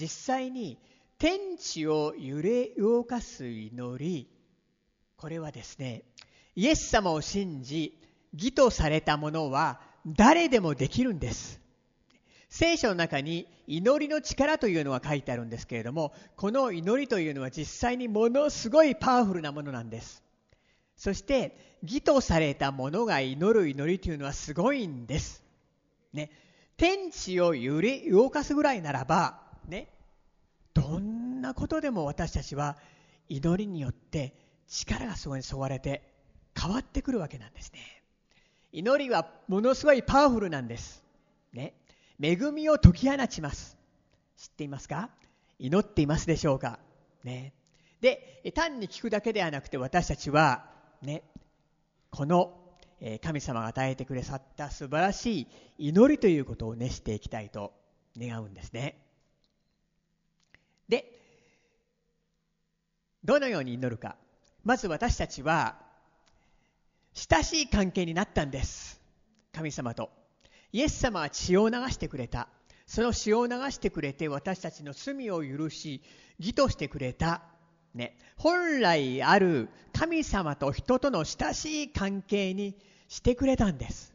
実際に天地を揺れ動かす祈り。これはですねイエス様を信じ義とされたものは誰でもできるんです。聖書の中に祈りの力というのが書いてあるんですけれどもこの祈りというのは実際にものすごいパワフルなものなんです。そして義とされたものが祈る祈りというのはすごいんです。ね、天地を揺れ動かすぐらいならば、ね、どんなことでも私たちは祈りによって力がそこにそわれて変わってくるわけなんですね。祈りはものすごいパワフルなんです。ね、恵みを解き放ちます。知っていますか？祈っていますでしょうか？ね。で、単に聞くだけではなくて私たちはね、この神様が与えてくださった素晴らしい祈りということをねしていきたいと願うんですね。で、どのように祈るか。まず私たちは親しい関係になったんです。神様と。イエス様は血を流してくれた。その血を流してくれて私たちの罪を許し義としてくれたね、本来ある神様と人との親しい関係にしてくれたんです。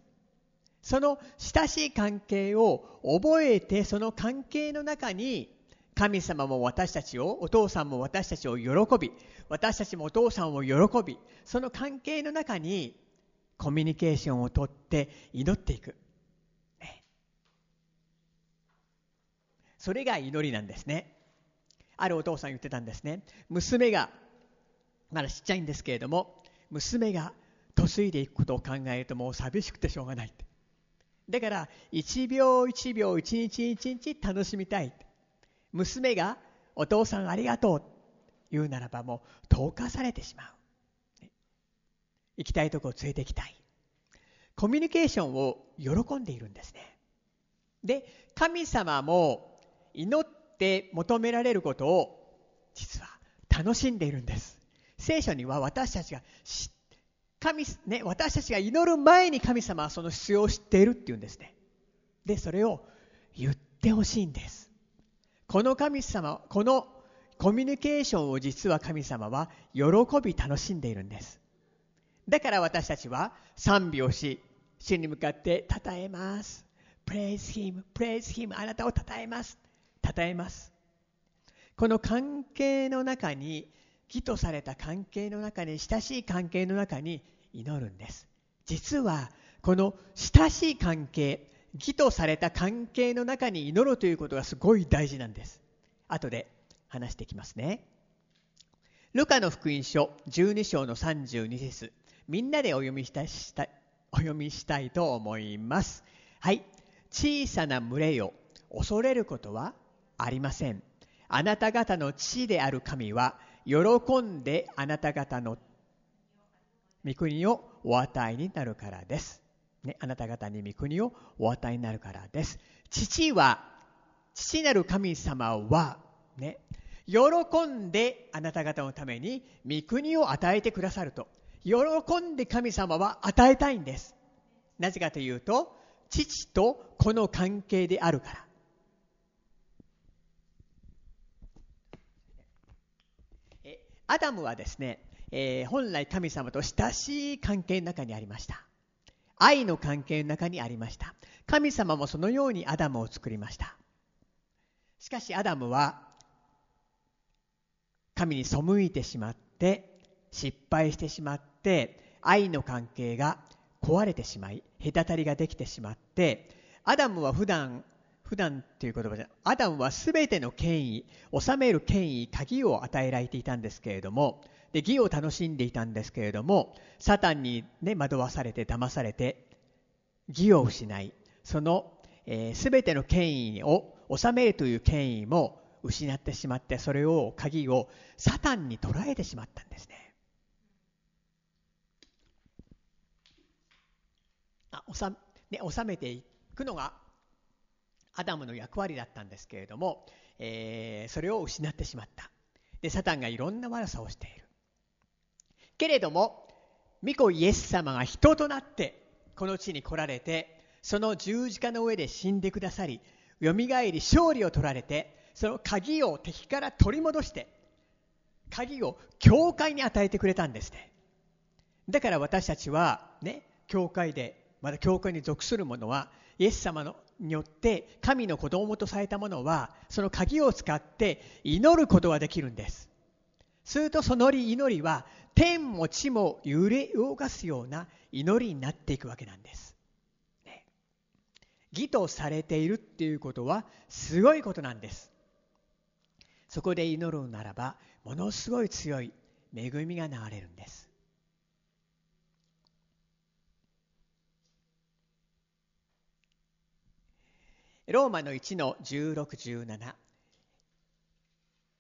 その親しい関係を覚えて、その関係の中に神様も私たちを、お父さんも私たちを喜び、私たちもお父さんを喜び、その関係の中にコミュニケーションをとって祈っていく。それが祈りなんですね。あるお父さん言ってたんですね娘がまだちっちゃいんですけれども娘が嫁いでいくことを考えるともう寂しくてしょうがないだから一秒一秒一日一日楽しみたい娘がお父さんありがとう言うならばもう投下されてしまう。行きたいとこを連れて行きたい。コミュニケーションを喜んでいるんですね。で神様も祈って求められることを実は楽しんでいるんです。聖書には私たちが神、ね、私たちが祈る前に神様はその必要を知っているっていうんですね。でそれを言ってほしいんです。この神様このコミュニケーションを実は神様は喜び楽しんでいるんです。だから私たちは賛美をし主に向かって称えます。Praise Him, Praise Him あなたを称えます。称えます。この関係の中に義とされた関係の中に親しい関係の中に祈るんです。実はこの親しい関係義とされた関係の中に祈るということがすごい大事なんです。後で話していきますね。ルカの福音書12章の32節。みんなでお読みしたいお読みしたいと思います。はい。小さな群れよ。恐れることはありません。あなた方の父である神は喜んであなた方の御国をお与えになるからです。ね、あなた方に御国をお与えになるからです。父は、父なる神様は、ね、喜んであなた方のために御国を与えてくださると。喜んで神様は与えたいんです。なぜかというと、父とこの関係であるから。アダムはですね、えー、本来神様と親しい関係の中にありました。愛の関係の中にありました。神様もそのようにアダムを作りました。しかしアダムは神に背いてしまって失敗してしまって愛の関係が壊れてしまい隔たりができてしまってアダムは普段普段という言葉じゃアダムは全ての権威治める権威鍵を与えられていたんですけれどもで義を楽しんでいたんですけれどもサタンに、ね、惑わされて騙されて義を失いその、えー、全ての権威を治めるという権威も失ってしまってそれを鍵をサタンに捉えてしまったんですね。あ収ね収めていくのがアダムの役割だったんですけれども、えー、それを失ってしまったでサタンがいろんな悪さをしているけれども御子イエス様が人となってこの地に来られてその十字架の上で死んでくださりよみがえり勝利を取られてその鍵を敵から取り戻して鍵を教会に与えてくれたんですねだから私たちはね教会でまだ教会に属する者はイエス様のによって神の子供とされたものはその鍵を使って祈ることができるんです。するとその祈りは天も地も揺れ動かすような祈りになっていくわけなんです、ね、義とされているっていうことはすごいことなんです。そこで祈るならばものすごい強い恵みが流れるんです。ローマの1の1617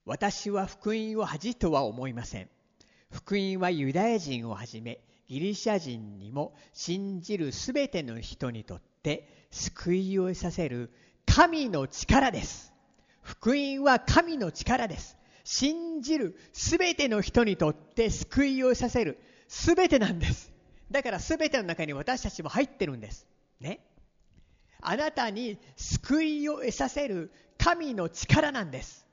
私は福音を恥とは思いません。福音はユダヤ人をはじめギリシャ人にも信じるすべての人にとって救いを得させる神の力です。福音は神の力です。信じるすべての人にとって救いを得させるすべてなんです。だからすべての中に私たちも入ってるんです。ね。あなたに救いを得させる神の力なんです。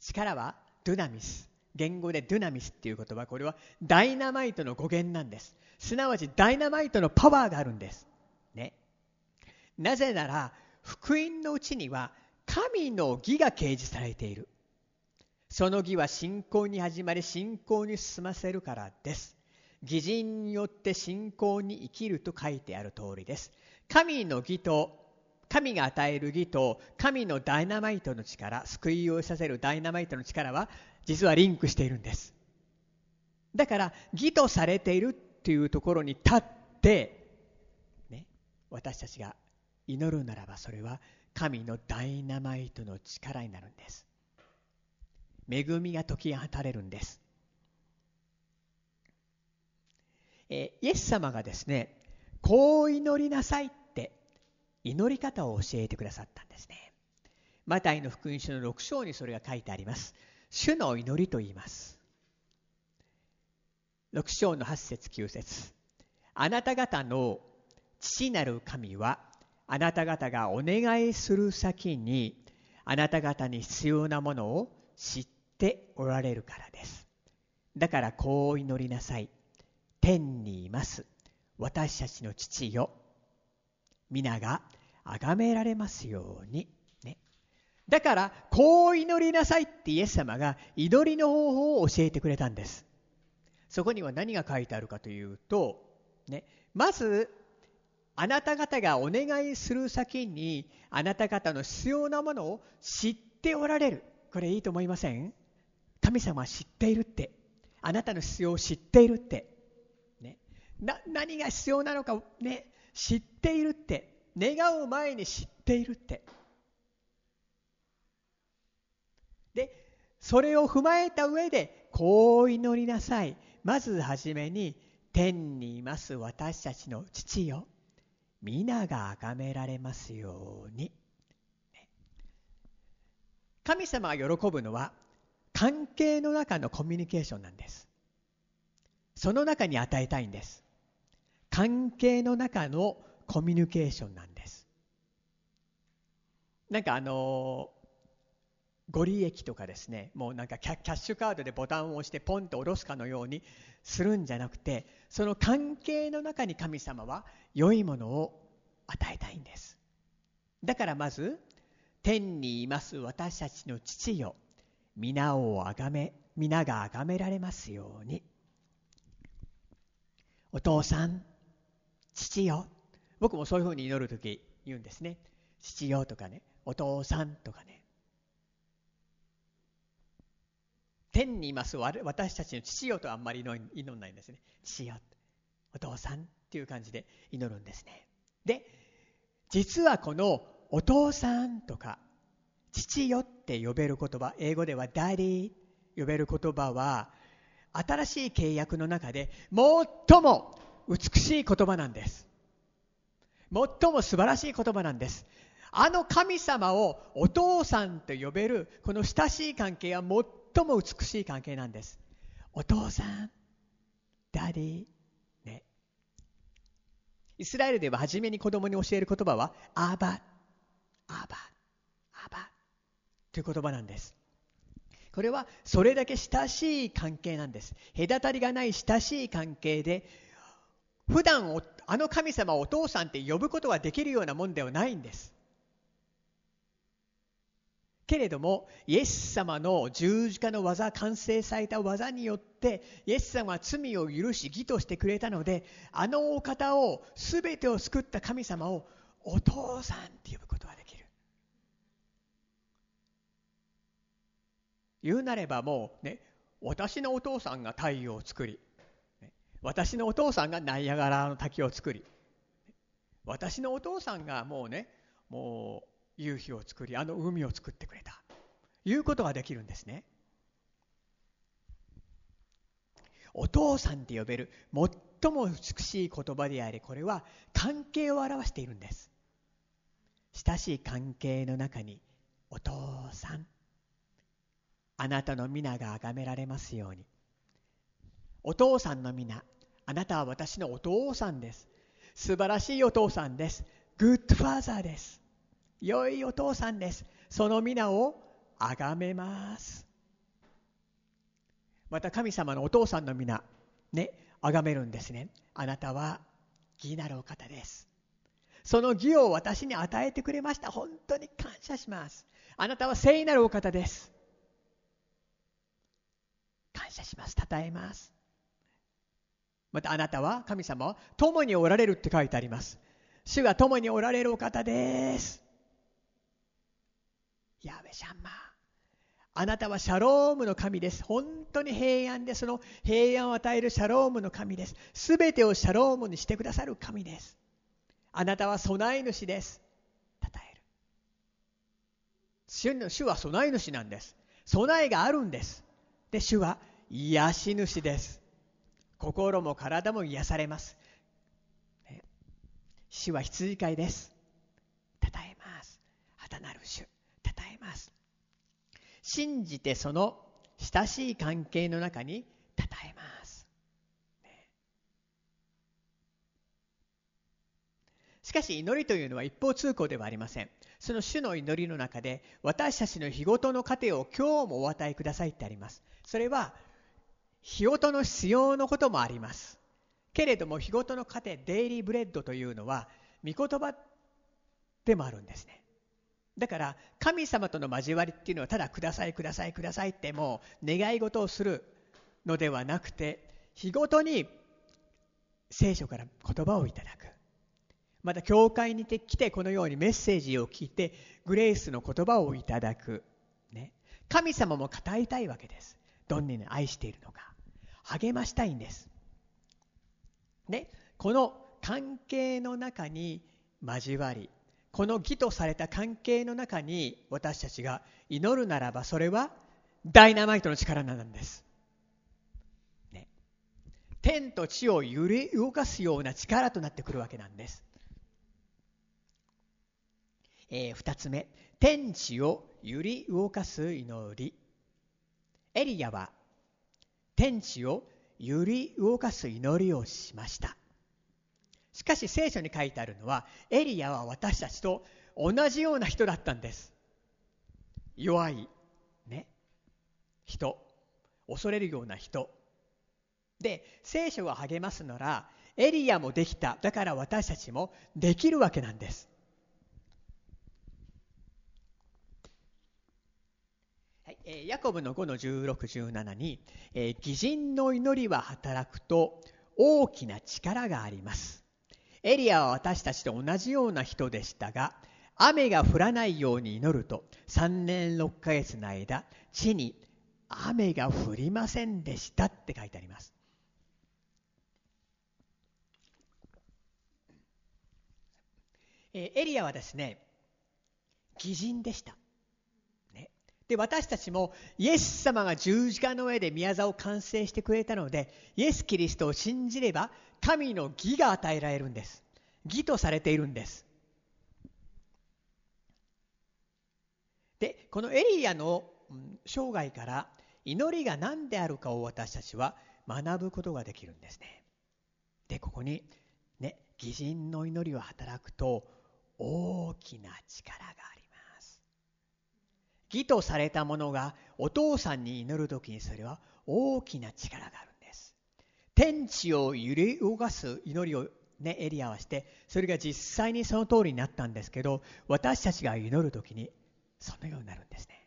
力はドゥナミス言語でドゥナミスっていう言葉。これはダイナマイトの語源なんです。すなわちダイナマイトのパワーがあるんです。ね。なぜなら福音のうちには神の義が掲示されている。その義は信仰に始まり信仰に進ませるからです。義人によって信仰に生きると書いてある通りです。神の義と神が与える義と神のダイナマイトの力救いをさせるダイナマイトの力は実はリンクしているんです。だから義とされているっていうところに立って、ね、私たちが祈るならばそれは神のダイナマイトの力になるんです。恵みが解き放たれるんです、えイエス様がですねこう祈りなさい祈り方を教えてくださったんですね。マタイの福音書の6章にそれが書いてあります。主の祈りと言います。6章の8節9節。あなた方の父なる神はあなた方がお願いする先にあなた方に必要なものを知っておられるからです。だからこう祈りなさい。天にいます。私たちの父よ。皆が崇められますように。ね。だからこう祈りなさいってイエス様が祈りの方法を教えてくれたんです。そこには何が書いてあるかというと、ね、まずあなた方がお願いする先にあなた方の必要なものを知っておられる。これいいと思いません？神様は知っているって。あなたの必要を知っているって、ね、な何が必要なのか、ね、知っているって。願う前に知っているって。でそれを踏まえた上でこう祈りなさい。まずはじめに天にいます私たちの父よ。皆が崇められますように。神様が喜ぶのは関係の中のコミュニケーションなんです。その中に与えたいんです。関係の中のコミュニケーションなんです。なんかあのご利益とかですねもうなんかキャッシュカードでボタンを押してポンと下ろすかのようにするんじゃなくてその関係の中に神様は良いものを与えたいんです。だからまず天にいます私たちの父よ皆をあがめ皆があがめられますように。お父さん父よ。僕もそういうふうに祈る時言うんですね。父よとかね。お父さんとかね。天にいます私たちの父よとあんまり祈らないんですね。父よ、お父さんっていう感じで祈るんですね。で、実はこのお父さんとか父よって呼べる言葉、英語では daddy 呼べる言葉は新しい契約の中で最も美しい言葉なんです。最も素晴らしい言葉なんです。あの神様をお父さんと呼べるこの親しい関係は最も美しい関係なんです。お父さん、 daddy、ね。イスラエルでは初めに子供に教える言葉は、אבא、אבא、אבאという言葉なんですこれはそれだけ親しい関係なんです隔たりがない親しい関係で普段あの神様をお父さんって呼ぶことができるようなもんではないんです。けれどもイエス様の十字架の技完成された技によってイエス様は罪を許し義としてくれたのであのお方を全てを救った神様をお父さんって呼ぶことができる。言うなればもうね私のお父さんが太陽を作り私のお父さんがナイアガラの滝を作り私のお父さんがもうねもう夕日を作りあの海を作ってくれた。いうことができるんですね。お父さんって呼べる最も美しい言葉でありこれは関係を表しているんです。親しい関係の中にお父さんあなたの皆が崇められますように。お父さんの皆あなたは私のお父さんです。素晴らしいお父さんです。グッドファーザーです。良いお父さんです。その皆を崇めます。また神様のお父さんの皆ね崇めるんですね。あなたは義なるお方です。その義を私に与えてくれました。本当に感謝します。あなたは聖なるお方です。感謝します。称えます。またあなたは神様は共におられるって書いてあります。主が共におられるお方です。ヤベシャンマあなたはシャロームの神です。本当に平安でその平安を与えるシャロームの神です。すべてをシャロームにしてくださる神です。あなたは備え主です。称える。主の主は備え主なんです。備えがあるんです。で主は癒し主です。心も体も癒されます。主は羊飼いです。称えます。旗なる主。称えます。信じてその親しい関係の中に称えます。しかし祈りというのは一方通行ではありません。その主の祈りの中で私たちの日ごとの糧を今日もお与えくださいってあります。それは日ごとの必要のこともあります。けれども日ごとの糧デイリーブレッドというのは御言葉でもあるんですね。だから神様との交わりっていうのはただくださいくださいくださいってもう願い事をするのではなくて日ごとに聖書から言葉をいただく。また教会に来てこのようにメッセージを聞いてグレースの言葉をいただく、ね、神様も語りたいわけです。どんなに愛しているのか。励ましたいんです。ね、この関係の中に交わりこの義とされた関係の中に私たちが祈るならばそれはダイナマイトの力なんです。ね、天と地を揺れ動かすような力となってくるわけなんです。えー、2つ目天地を揺り動かす祈りエリアは天地を揺り動かす祈りをしました。しかし聖書に書いてあるのはエリアは私たちと同じような人だったんです。弱いね。人。恐れるような人。で聖書が励ますならエリアもできた。だから私たちもできるわけなんです。えヤコブの5の1617に、え義人の祈りは働くと大きな力があります。エリアは私たちと同じような人でしたが雨が降らないように祈ると3年6ヶ月の間地に雨が降りませんでしたって書いてあります。えエリアはですね義人でした。で私たちもイエス様が十字架の上で宮沢を完成してくれたのでイエス・キリストを信じれば神の義が与えられるんです。義とされているんです。でこのエリアの生涯から祈りが何であるかを私たちは学ぶことができるんですね。でここにね義人の祈りを働くと大きな力が義とされたものがお父さんに祈る時にそれは大きな力があるんです。天地を揺り動かす祈りをね、エリアはしてそれが実際にその通りになったんですけど私たちが祈る時にそのようになるんですね。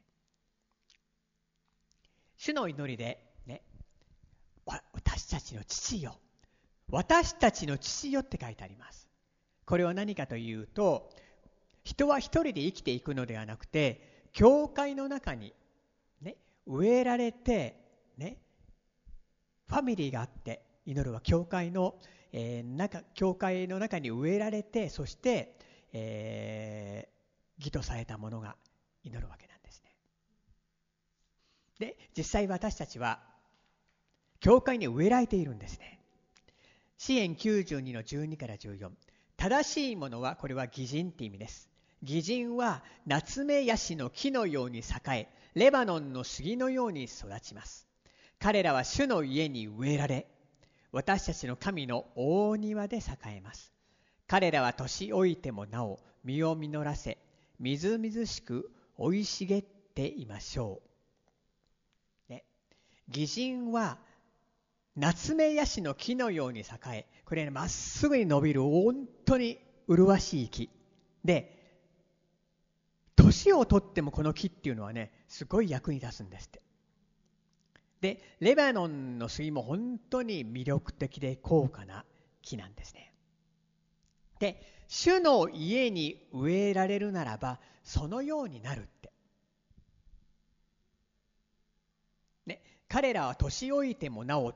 主の祈りでね私たちの父よ。私たちの父よって書いてあります。これは何かというと人は一人で生きていくのではなくて教会の中に、ね、植えられて、ね、ファミリーがあって祈るは教会の、えー、中教会の中に植えられてそして、えー、義とされたものが祈るわけなんですね。で実際私たちは教会に植えられているんですね。支援92の12から14正しいものはこれは偽人って意味です偽人は夏目ヤシの木のように栄えレバノンの杉のように育ちます。彼らは主の家に植えられ私たちの神の大庭で栄えます。彼らは年老いてもなお実を実らせみずみずしく生い茂っていましょう、ね、偽人は夏目ヤシの木のように栄えこれま、ね、っすぐに伸びる本当に麗しい木。で年をとってもこの木っていうのはねすごい役に立つんですって。でレバノンの杉も本当に魅力的で高価な木なんですね。で主の家に植えられるならばそのようになるって。ね彼らは年老いてもなお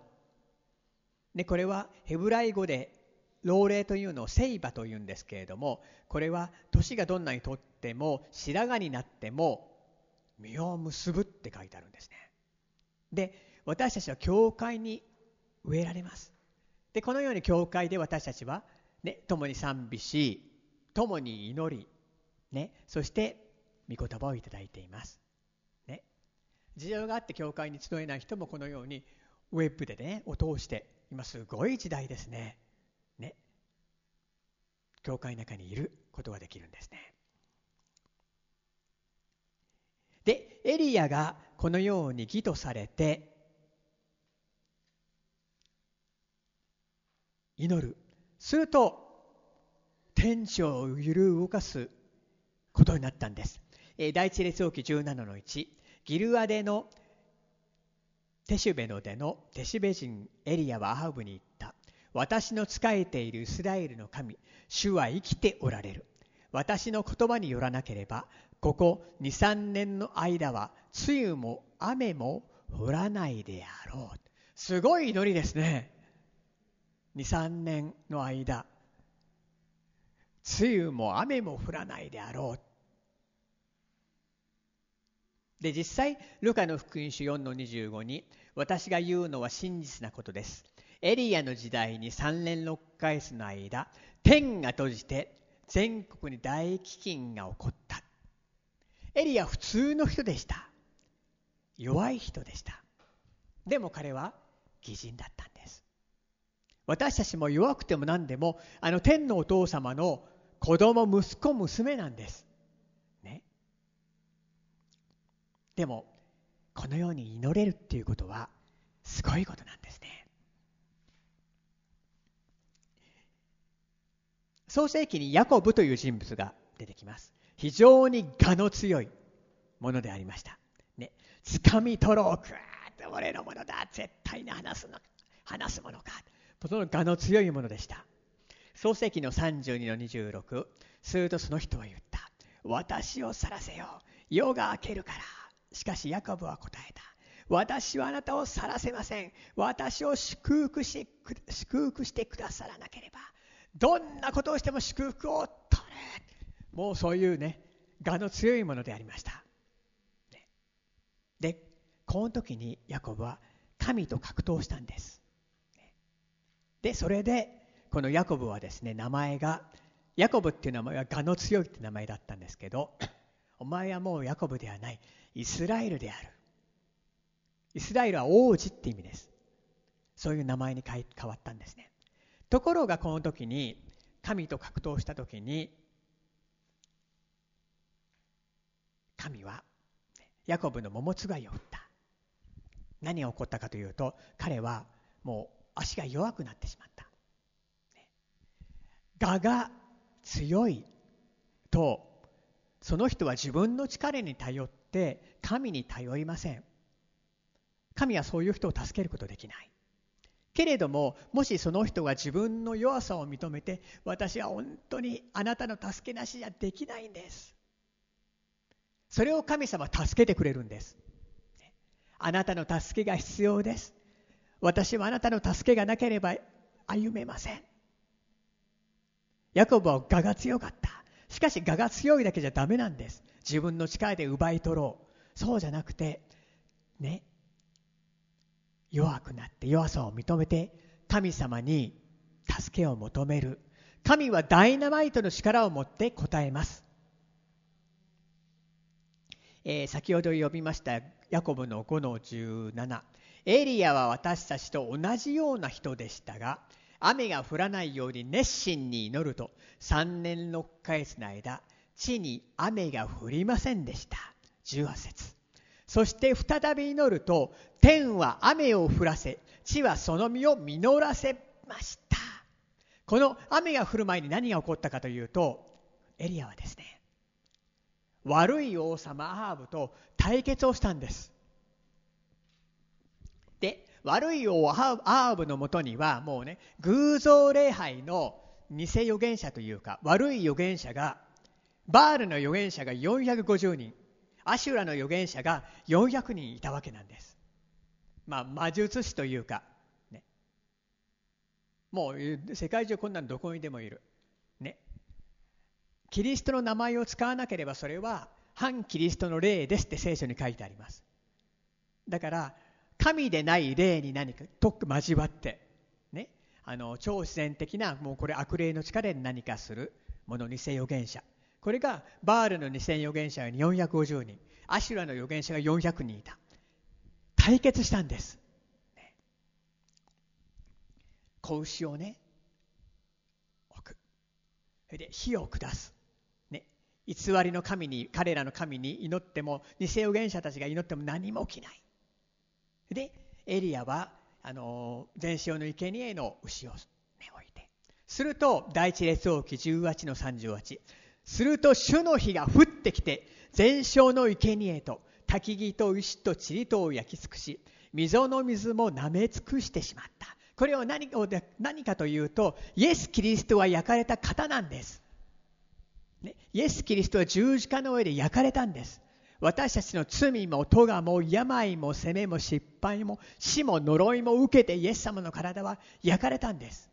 でこれはヘブライ語で老齢というのをセイバというんですけれどもこれは年がどんなにとっても白髪になっても実を結ぶって書いてあるんですねで私たちは教会に植えられますでこのように教会で私たちは、ね、共に賛美し共に祈り、ね、そして御言葉をいただいています、ね、事情があって教会に集えない人もこのようにウェブでねを通して今すごい時代です。ね。教会の中にいることができるんですね。で、エリアがこのように義とされて、祈る。すると、天地を揺る動かすことになったんです。第一列王記17の1、ギルアデのテシュベの出のテシュベ人エリアはアハブに言っ。私の仕えているイスラエルの神、主は生きておられる。私の言葉によらなければ、ここ2、3年の間は、梅雨も雨も降らないであろう。すごい祈りですね。2、3年の間、梅雨も雨も降らないであろう。で実際ルカの福音書4の25に私が言うのは真実なことですエリアの時代に3年6ヶ月の間天が閉じて全国に大飢饉が起こった。エリア普通の人でした。弱い人でした。でも彼は義人だったんです。私たちも弱くても何でもあの天のお父様の子供息子娘なんです。ね。でもこのように祈れるっていうことはすごいことなんですね。創世記にヤコブという人物が出てきます。非常に我の強いものでありました。ね。掴み取ろう。くーって俺のものだ。絶対に話すの話すものか。その我の強いものでした。創世記の32の26するとその人は言った。私を去らせよう。夜が明けるから。しかしヤコブは答えた。私はあなたを去らせません。私を祝福し祝福してくださらなければ、どんなことをしても祝福を取れ。もうそういうね、我の強いものでありました。で、この時にヤコブは神と格闘したんです。で、それで、このヤコブはですね、名前が、ヤコブっていう名前は我の強いって名前だったんですけど、お前はもうヤコブではない。イスラエルである。イスラエルは王子って意味です。そういう名前に変わったんですね。ところがこの時に神と格闘した時に神はヤコブの桃つがいを打った。何が起こったかというと彼はもう足が弱くなってしまった。我が強いとその人は自分の力に頼って神に頼りません。神はそういう人を助けることできない。けれどももしその人が自分の弱さを認めて私は本当にあなたの助けなしじゃできないんです。それを神様助けてくれるんです。あなたの助けが必要です。私はあなたの助けがなければ歩めません。ヤコブは我が強かった。しかし我が強いだけじゃダメなんです。自分の力で奪い取ろう。そうじゃなくてね弱くなって弱さを認めて神様に助けを求める。神はダイナマイトの力を持って答えます、えー、先ほど呼びましたヤコブの5の17エリアは私たちと同じような人でしたが雨が降らないように熱心に祈ると3年6ヶ月の間地に雨が降りませんでした。18節。そして再び祈ると天は雨を降らせ地はその実を実らせました。この雨が降る前に何が起こったかというとエリアはですね悪い王様アーブと対決をしたんです。で悪い王アーブのもとにはもうね偶像礼拝の偽預言者というか悪い預言者がバールの預言者が450人。アシュラの預言者が400人いたわけなんです。まあ、魔術師というか、ね、もう世界中こんなのどこにでもいる。ね、キリストの名前を使わなければそれは反キリストの霊ですって聖書に書いてあります。だから神でない霊に何かとく交わって、ね、あの超自然的なもうこれ悪霊の力で何かするもの偽預言者これがバールの2000預言者が450人アシュラの預言者が400人いた。対決したんです、ね、子牛をね置く。それで火を下す、ね、偽りの神に彼らの神に祈っても偽預言者たちが祈っても何も起きない。でエリアはあの全焼の生贄の牛を、ね、置いて。すると第一列王記18の38すると主の日が降ってきて全焼の生贄と焚き木と石と塵とを焼き尽くし溝の水も舐め尽くしてしまった。これは何何かというとイエス・キリストは焼かれた方なんです、ね、イエス・キリストは十字架の上で焼かれたんです。私たちの罪も咎も病も責めも失敗も死も呪いも受けてイエス様の体は焼かれたんです。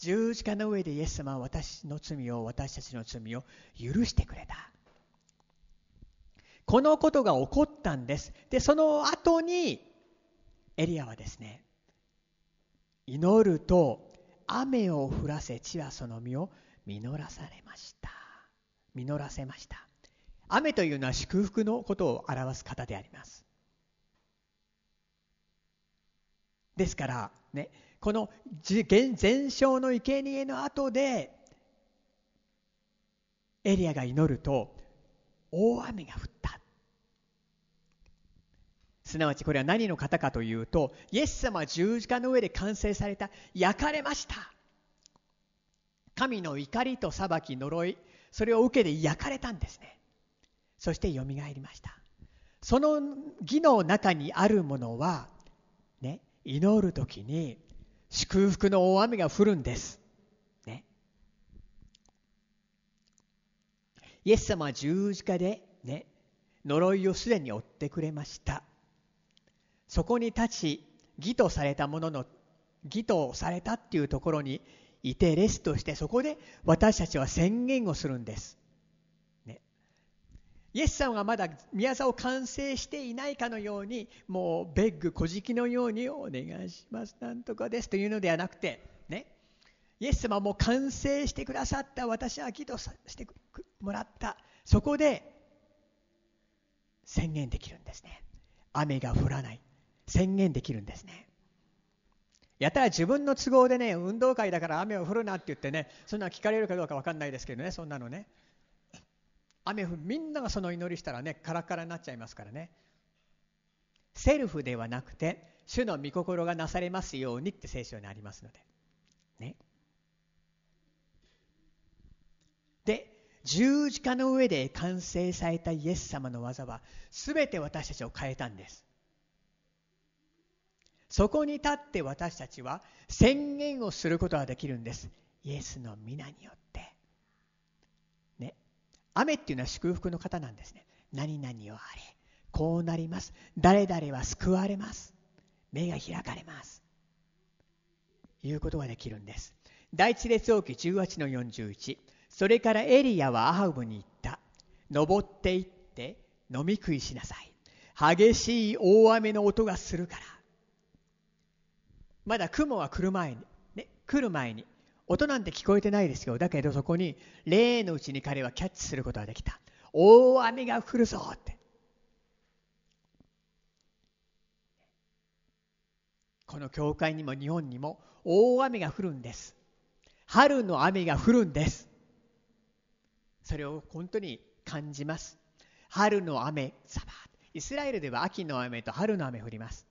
十字架の上でイエス様は私の罪を私たちの罪を許してくれた。このことが起こったんです。でその後にエリアはですね祈ると雨を降らせ地はその実を実らされました。実らせました。雨というのは祝福のことを表す方であります。ですからねこの全焼の生贄の後でエリアが祈ると大雨が降った。すなわちこれは何の方かというとイエス様は十字架の上で完成された焼かれました。神の怒りと裁き呪いそれを受けて焼かれたんですね。そしてよみがえりました。その義の中にあるものはね祈る時に祝福の大雨が降るんです。ね、イエス様は十字架で、ね、呪いをすでに負ってくれました。そこに立ち、義とされたものの、義とされたっていうところにいてレストして、そこで私たちは宣言をするんです。イエス様がまだ宮沢を完成していないかのようにもうベッグ小敷のようにお願いします。なんとかです。というのではなくてね。イエス様はもう完成してくださった私は義としてもらった。そこで宣言できるんですね。雨が降らない。宣言できるんですね。やったら自分の都合でね運動会だから雨を降るなって言ってねそんな聞かれるかどうか分かんないですけどねそんなのね。雨降みんながその祈りしたらねカラカラになっちゃいますからね。セルフではなくて主の御心がなされますようにって聖書にありますので。ね。で十字架の上で完成されたイエス様の技は全て私たちを変えたんです。そこに立って私たちは宣言をすることができるんです。イエスの皆によって。雨っていうのは祝福の方なんですね何々をあれこうなります誰々は救われます目が開かれますいうことができるんです第一列王記18の41それからエリアはアハブに言った。登っていって飲み食いしなさい。激しい大雨の音がするから。まだ雲は来る前に、ね、来る前に。音なんて聞こえてないですよ。だけどそこに霊のうちに彼はキャッチすることができた。大雨が降るぞって。この教会にも日本にも大雨が降るんです。春の雨が降るんです。それを本当に感じます。春の雨、ザバーイスラエルでは秋の雨と春の雨降ります。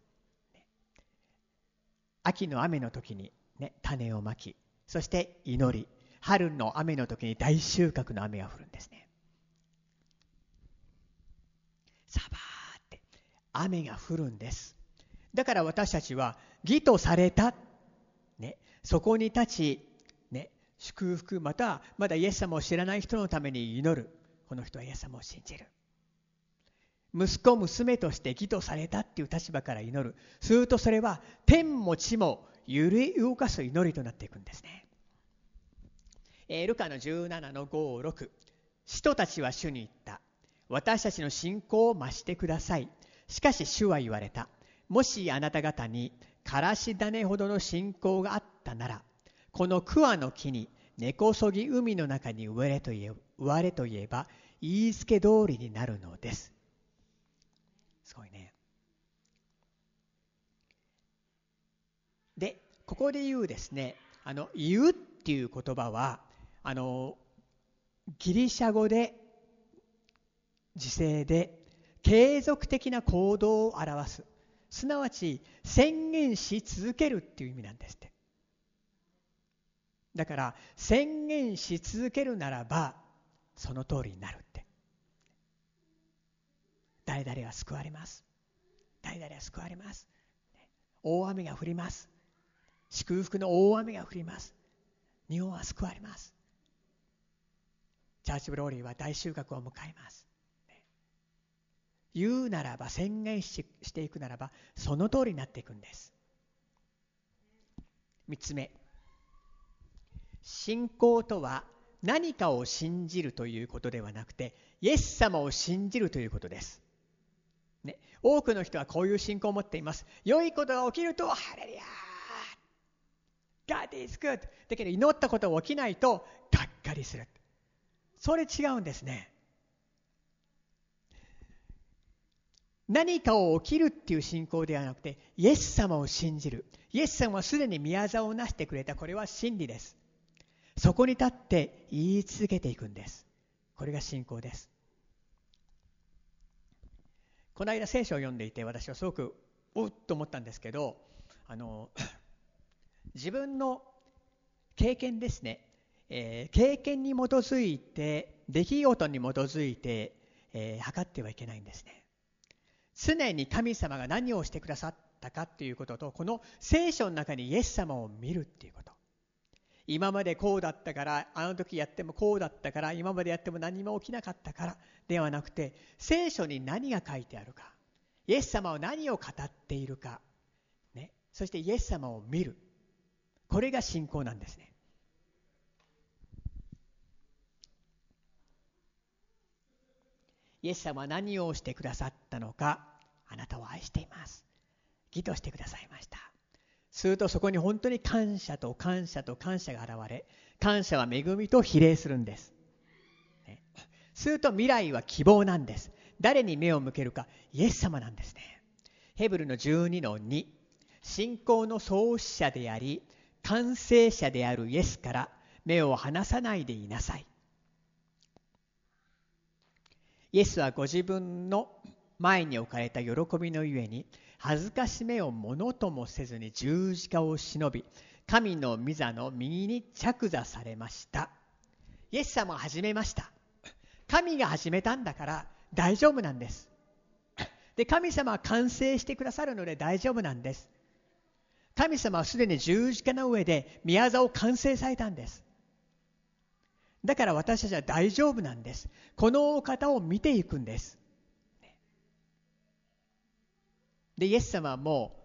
秋の雨の時に、ね、種をまき、そして祈り、春の雨の時に大収穫の雨が降るんですね。ザバーって雨が降るんです。だから私たちは義とされた、ね、そこに立ちね。祝福またはまだイエス様を知らない人のために祈る。この人はイエス様を信じる。息子娘として義とされたっていう立場から祈る。するとそれは天も地も揺り動かす祈りとなっていくんですね、えー、ルカの17の56使徒たちは主に言った。私たちの信仰を増してください。しかし主は言われた。もしあなた方にからし種ほどの信仰があったならこの桑の木に根こそぎ海の中に植えれと言え植われといえば言いつけ通りになるのです。すごいね。で、ここで言うですね、あの、言うっていう言葉は、あの、ギリシャ語で、時世で、継続的な行動を表す。すなわち、宣言し続けるっていう意味なんですって。だから宣言し続けるならばその通りになるって。誰々は救われます。誰々は救われます。大雨が降ります。祝福の大雨が降ります。日本は救われます。チャーチブローリーは大収穫を迎えます。言うならば宣言していくならばその通りになっていくんです。3つ目。信仰とは何かを信じるということではなくてイエス様を信じるということです、ね、多くの人はこういう信仰を持っています。良いことが起きるとハレリア God is good. だけど祈ったことが起きないとがっかりする。それ違うんですね。何かを起きるっていう信仰ではなくてイエス様を信じる。イエス様はすでに宮沢を成してくれた。これは真理です。そこに立って言い続けていくんです。これが信仰です。この間聖書を読んでいて私はすごくおっと思ったんですけどあの自分の経験ですね、えー、経験に基づいて出来事に基づいて、えー、測ってはいけないんですね。常に神様が何をしてくださったかっていうこととこの聖書の中にイエス様を見るっていうこと。今までこうだったからあの時やってもこうだったから今までやっても何も起きなかったからではなくて聖書に何が書いてあるかイエス様は何を語っているか、ね、そしてイエス様を見る。これが信仰なんですね。イエス様は何をしてくださったのかあなたを愛しています。義としてくださいました。するとそこに本当に感謝と感謝と感謝が現れ感謝は恵みと比例するんです、ね、すると未来は希望なんです。誰に目を向けるかイエス様なんですね。ヘブルの12の2信仰の創始者であり完成者であるイエスから目を離さないでいなさい。イエスはご自分の前に置かれた喜びのゆえに恥ずかしめをものともせずに十字架を忍び神の御座の右に着座されました。イエス様が始めました。神が始めたんだから大丈夫なんです。で神様は完成してくださるので大丈夫なんです。神様はすでに十字架の上で宮座を完成されたんです。だから私たちは大丈夫なんです。このお方を見ていくんです。でイエス様はも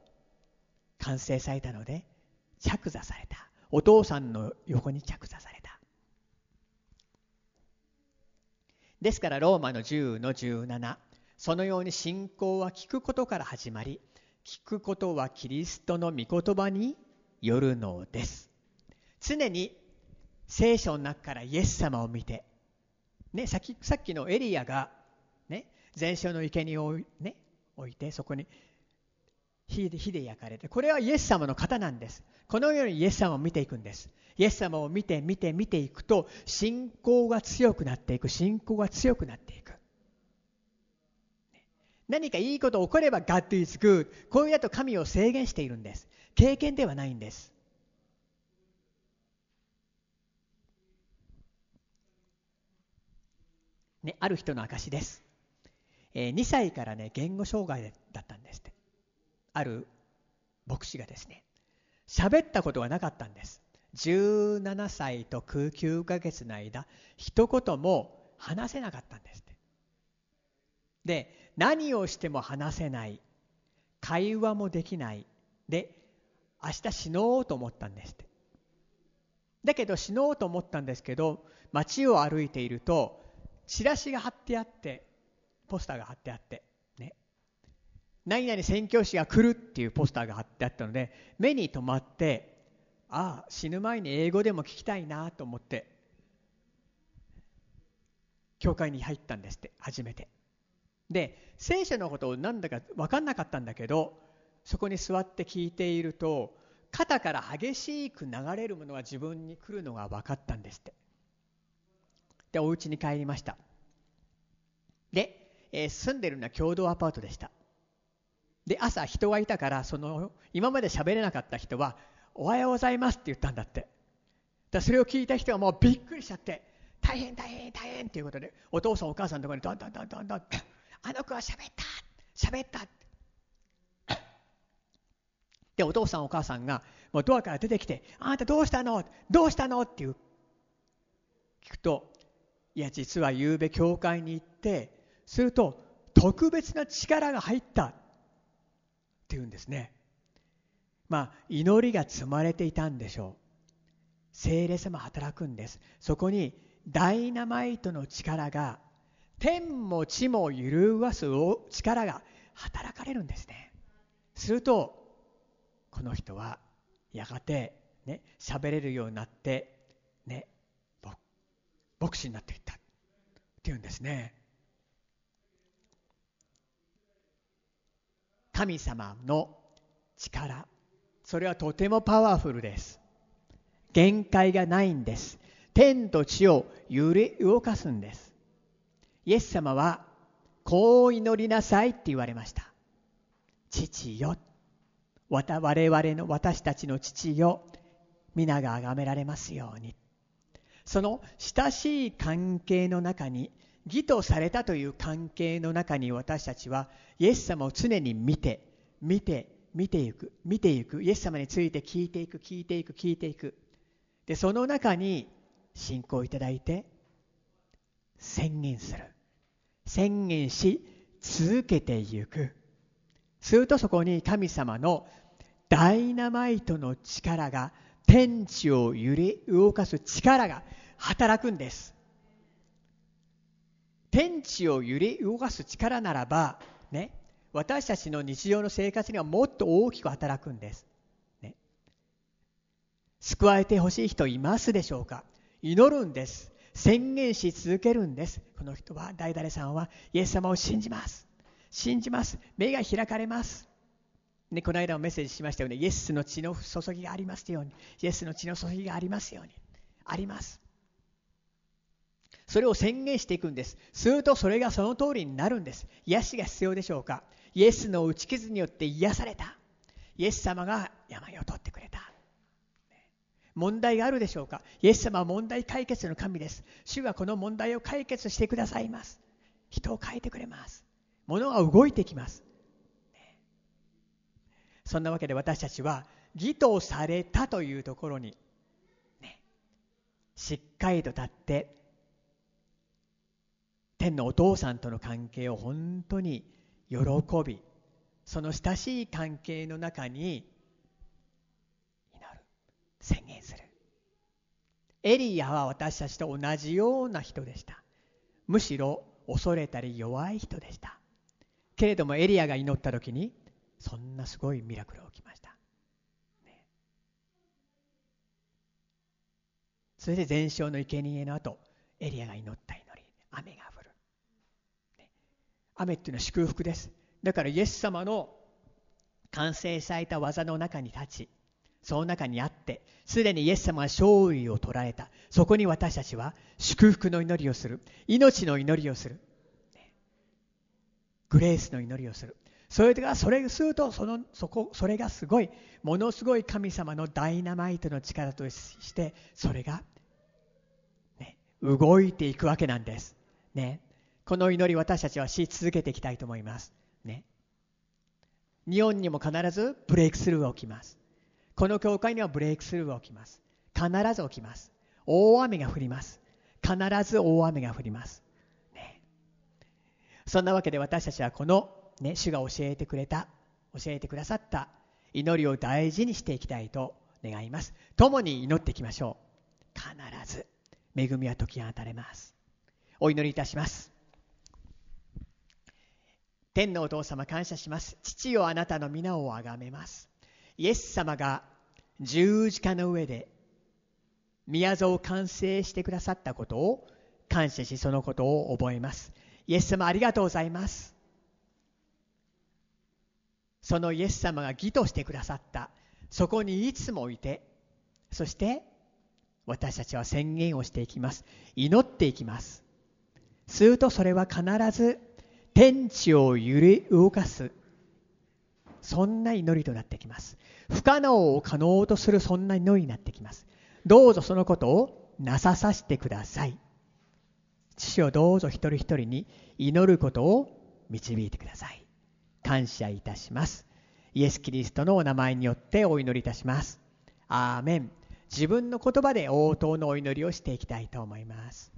う完成されたので着座された。お父さんの横に着座された。ですからローマの10の17そのように信仰は聞くことから始まり聞くことはキリストの御言葉によるのです。常に聖書の中からイエス様を見て、ね、さっきさっきのエリアが、ね、全焼の池に置い,、ね、置いてそこに火で火で焼かれてこれはイエス様の方なんです。このようにイエス様を見ていくんです。イエス様を見て見て見ていくと信仰が強くなっていく信仰が強くなっていく。何かいいこと起これば God is good こういうだと神を制限しているんです。経験ではないんです。ね、ある人の証です、えー、2歳からね言語障害だったんですって。ある牧師がですね喋ったことがなかったんです。17歳と9ヶ月の間一言も話せなかったんですって。で何をしても話せない。会話もできない。で明日死のうと思ったんですって。だけど死のうと思ったんですけど街を歩いているとチラシが貼ってあってポスターが貼ってあってね。何々宣教師が来るっていうポスターが貼ってあったので目に留まってああ死ぬ前に英語でも聞きたいなと思って教会に入ったんですって初めて。で聖書のことをなんだか分かんなかったんだけどそこに座って聞いていると肩から激しく流れるものが自分に来るのが分かったんですって。でお家に帰りました。で、えー、住んでるのは共同アパートでした。で朝人がいたからその今まで喋れなかった人は「おはようございます」って言ったんだって。だそれを聞いた人はもうびっくりしちゃって「大変大変大変」っていうことでお父さんお母さんのところにどんどんどんどんどん「あの子は喋った喋った」でお父さんお母さんがもうドアから出てきて「あなたどうしたの？どうしたの?」っていう聞くと「いや実はゆうべ教会に行ってすると特別な力が入った」っていうんですね。まあ祈りが積まれていたんでしょう。聖霊様働くんです。そこにダイナマイトの力が天も地も揺るがす力が働かれるんですね。するとこの人はやがてね喋れるようになってね牧師になっていったっていうんですね。神様の力それはとてもパワフルです。限界がないんです。天と地を揺れ動かすんです。イエス様はこう祈りなさいって言われました。父よ。我々の私たちの父よ皆が崇められますように。その親しい関係の中に義とされたという関係の中に私たちはイエス様を常に見て見て見ていく見ていく。イエス様について聞いていく聞いていく聞いていく。でその中に信仰をいただいて宣言する。宣言し続けていくするとそこに神様のダイナマイトの力が天地を揺り動かす力が働くんです天地を揺り動かす力ならば、ね、私たちの日常の生活にはもっと大きく働くんです。ね、救われてほしい人いますでしょうか？祈るんです。宣言し続けるんです。この人は、誰々さんはイエス様を信じます。信じます。目が開かれます。ね、この間もメッセージしましたよね。イエスの血の注ぎがありますように。イエスの血の注ぎがありますように。あります。それを宣言していくんですするとそれがその通りになるんです癒しが必要でしょうかイエスの打ち傷によって癒されたイエス様が病を取って問題があるでしょうか？イエス様は問題解決の神です。主がこの問題を解決してくださいます。人を変えてくれます。物が動いてきます、そんなわけで私たちは義とされたというところに、ね、しっかりと立って天のお父さんとの関係を本当に喜びその親しい関係の中に宣言する。エリアは私たちと同じような人でした。むしろ恐れたり弱い人でした。けれどもエリアが祈った時にそんなすごいミラクルが起きました、ね、それで全焼の生贄の後エリアが祈った祈り。雨が降る、ね、雨っていうのは祝福です。だからイエス様の完成された技の中に立ちその中にあってすでにイエス様が勝利を取られた。そこに私たちは祝福の祈りをする。命の祈りをする。グレースの祈りをする。それがそれするとそのそこそれがすごいものすごい神様のダイナマイトの力としてそれが、ね、動いていくわけなんです、ね、この祈り私たちはし続けていきたいと思います。ね。日本にも必ずブレイクスルーが起きます。この教会にはブレイクスルーが起きます。必ず起きます。大雨が降ります。必ず大雨が降ります、ね、そんなわけで私たちはこの、ね、主が教えてくれた教えてくださった祈りを大事にしていきたいと願います。共に祈っていきましょう。必ず。恵みは解き放たれます。お祈りいたします。天のお父様感謝します。父よあなたの皆をあがめます。イエス様が十字架の上で宮像を完成してくださったことを感謝しそのことを覚えます。イエス様ありがとうございます。そのイエス様が義としてくださった。そこにいつもいてそして私たちは宣言をしていきます。祈っていきます。するとそれは必ず天地を揺り動かすそんな祈りとなってきます。不可能を可能とするそんな祈りになってきます。どうぞそのことをなささせてください。父をどうぞ一人一人に祈ることを導いてください。感謝いたします。イエス・キリストのお名前によってお祈りいたします。アーメン。自分の言葉で応答のお祈りをしていきたいと思います。